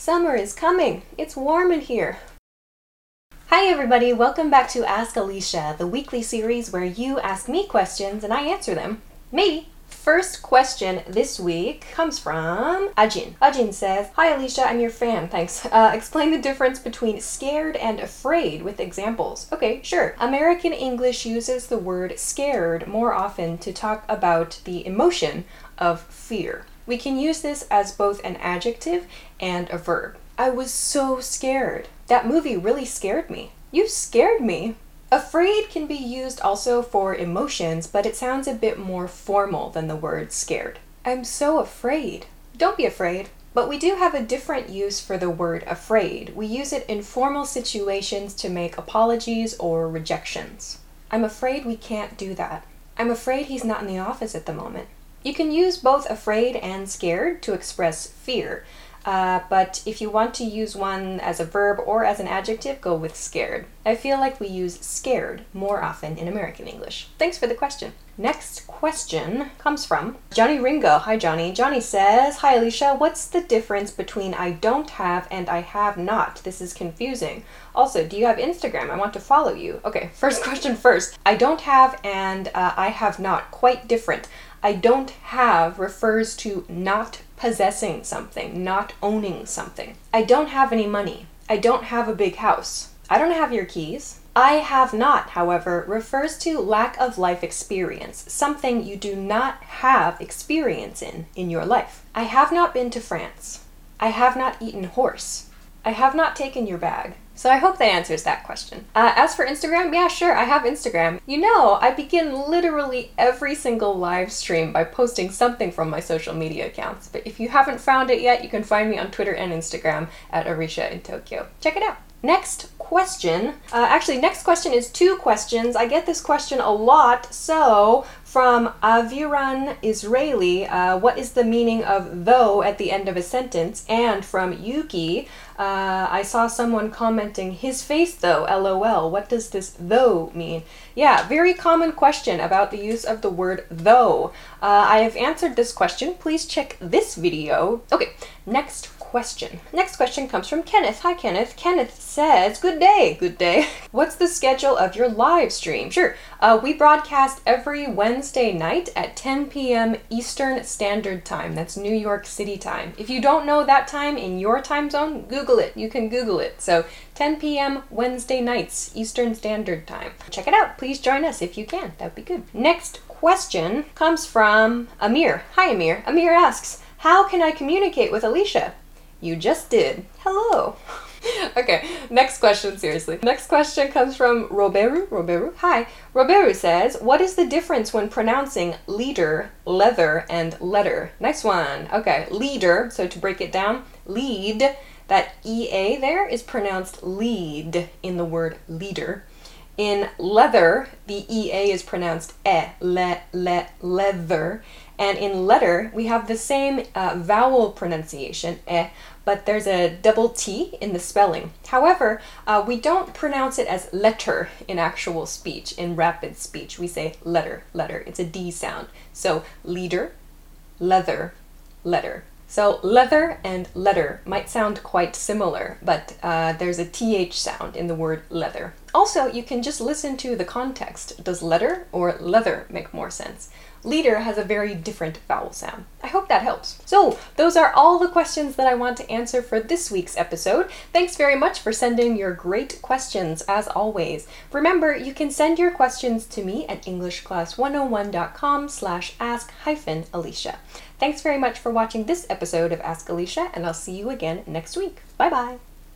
Summer is coming. It's warm in here. Hi, everybody. Welcome back to Ask Alicia, the weekly series where you ask me questions and I answer them. Maybe. First question this week comes from Ajin. Ajin says, Hi Alicia, I'm your fan, thanks. Uh, explain the difference between scared and afraid with examples. Okay, sure. American English uses the word scared more often to talk about the emotion of fear. We can use this as both an adjective and a verb. I was so scared. That movie really scared me. You scared me. Afraid can be used also for emotions, but it sounds a bit more formal than the word scared. I'm so afraid. Don't be afraid. But we do have a different use for the word afraid. We use it in formal situations to make apologies or rejections. I'm afraid we can't do that. I'm afraid he's not in the office at the moment. You can use both afraid and scared to express fear. Uh, but if you want to use one as a verb or as an adjective, go with scared. I feel like we use scared more often in American English. Thanks for the question. Next question comes from Johnny Ringo. Hi, Johnny. Johnny says, Hi, Alicia. What's the difference between I don't have and I have not? This is confusing. Also, do you have Instagram? I want to follow you. Okay, first question first. I don't have and uh, I have not. Quite different. I don't have refers to not possessing something, not owning something. I don't have any money. I don't have a big house. I don't have your keys. I have not, however, refers to lack of life experience, something you do not have experience in in your life. I have not been to France. I have not eaten horse. I have not taken your bag. So I hope that answers that question. Uh, as for Instagram, yeah, sure, I have Instagram. You know, I begin literally every single live stream by posting something from my social media accounts. But if you haven't found it yet, you can find me on Twitter and Instagram at Alicia in Tokyo. Check it out. Next question. Uh, actually, next question is two questions. I get this question a lot. So, from Aviran Israeli, uh, what is the meaning of though at the end of a sentence? And from Yuki, uh, I saw someone commenting, his face though, lol. What does this though mean? Yeah, very common question about the use of the word though. Uh, I have answered this question. Please check this video. Okay, next question. Next question comes from Kenneth. Hi, Kenneth. Kenneth says, Good day. Good day. What's the schedule of your live stream? Sure. Uh, we broadcast every Wednesday night at 10 p.m. Eastern Standard Time. That's New York City time. If you don't know that time in your time zone, Google it. You can Google it. So 10 p.m. Wednesday nights, Eastern Standard Time. Check it out. Please join us if you can. That'd be good. Next question comes from Amir. Hi, Amir. Amir asks, How can I communicate with Alicia? You just did. Hello. okay, next question, seriously. Next question comes from Roberu. Roberu. Hi. Roberu says, What is the difference when pronouncing leader, leather, and letter? Nice one. Okay, leader. So to break it down, lead. That EA there is pronounced lead in the word leader. In leather, the EA is pronounced e, le, le, leather. And in letter, we have the same uh, vowel pronunciation, e, but there's a double T in the spelling. However, uh, we don't pronounce it as letter in actual speech, in rapid speech. We say letter, letter. It's a D sound. So leader, leather, letter. So leather and letter might sound quite similar, but uh, there's a th sound in the word leather. Also, you can just listen to the context. Does letter or leather make more sense? Leader has a very different vowel sound. I hope that helps. So, those are all the questions that I want to answer for this week's episode. Thanks very much for sending your great questions, as always. Remember, you can send your questions to me at englishclass101.com slash ask hyphen Alicia. Thanks very much for watching this episode of Ask Alicia, and I'll see you again next week. Bye bye!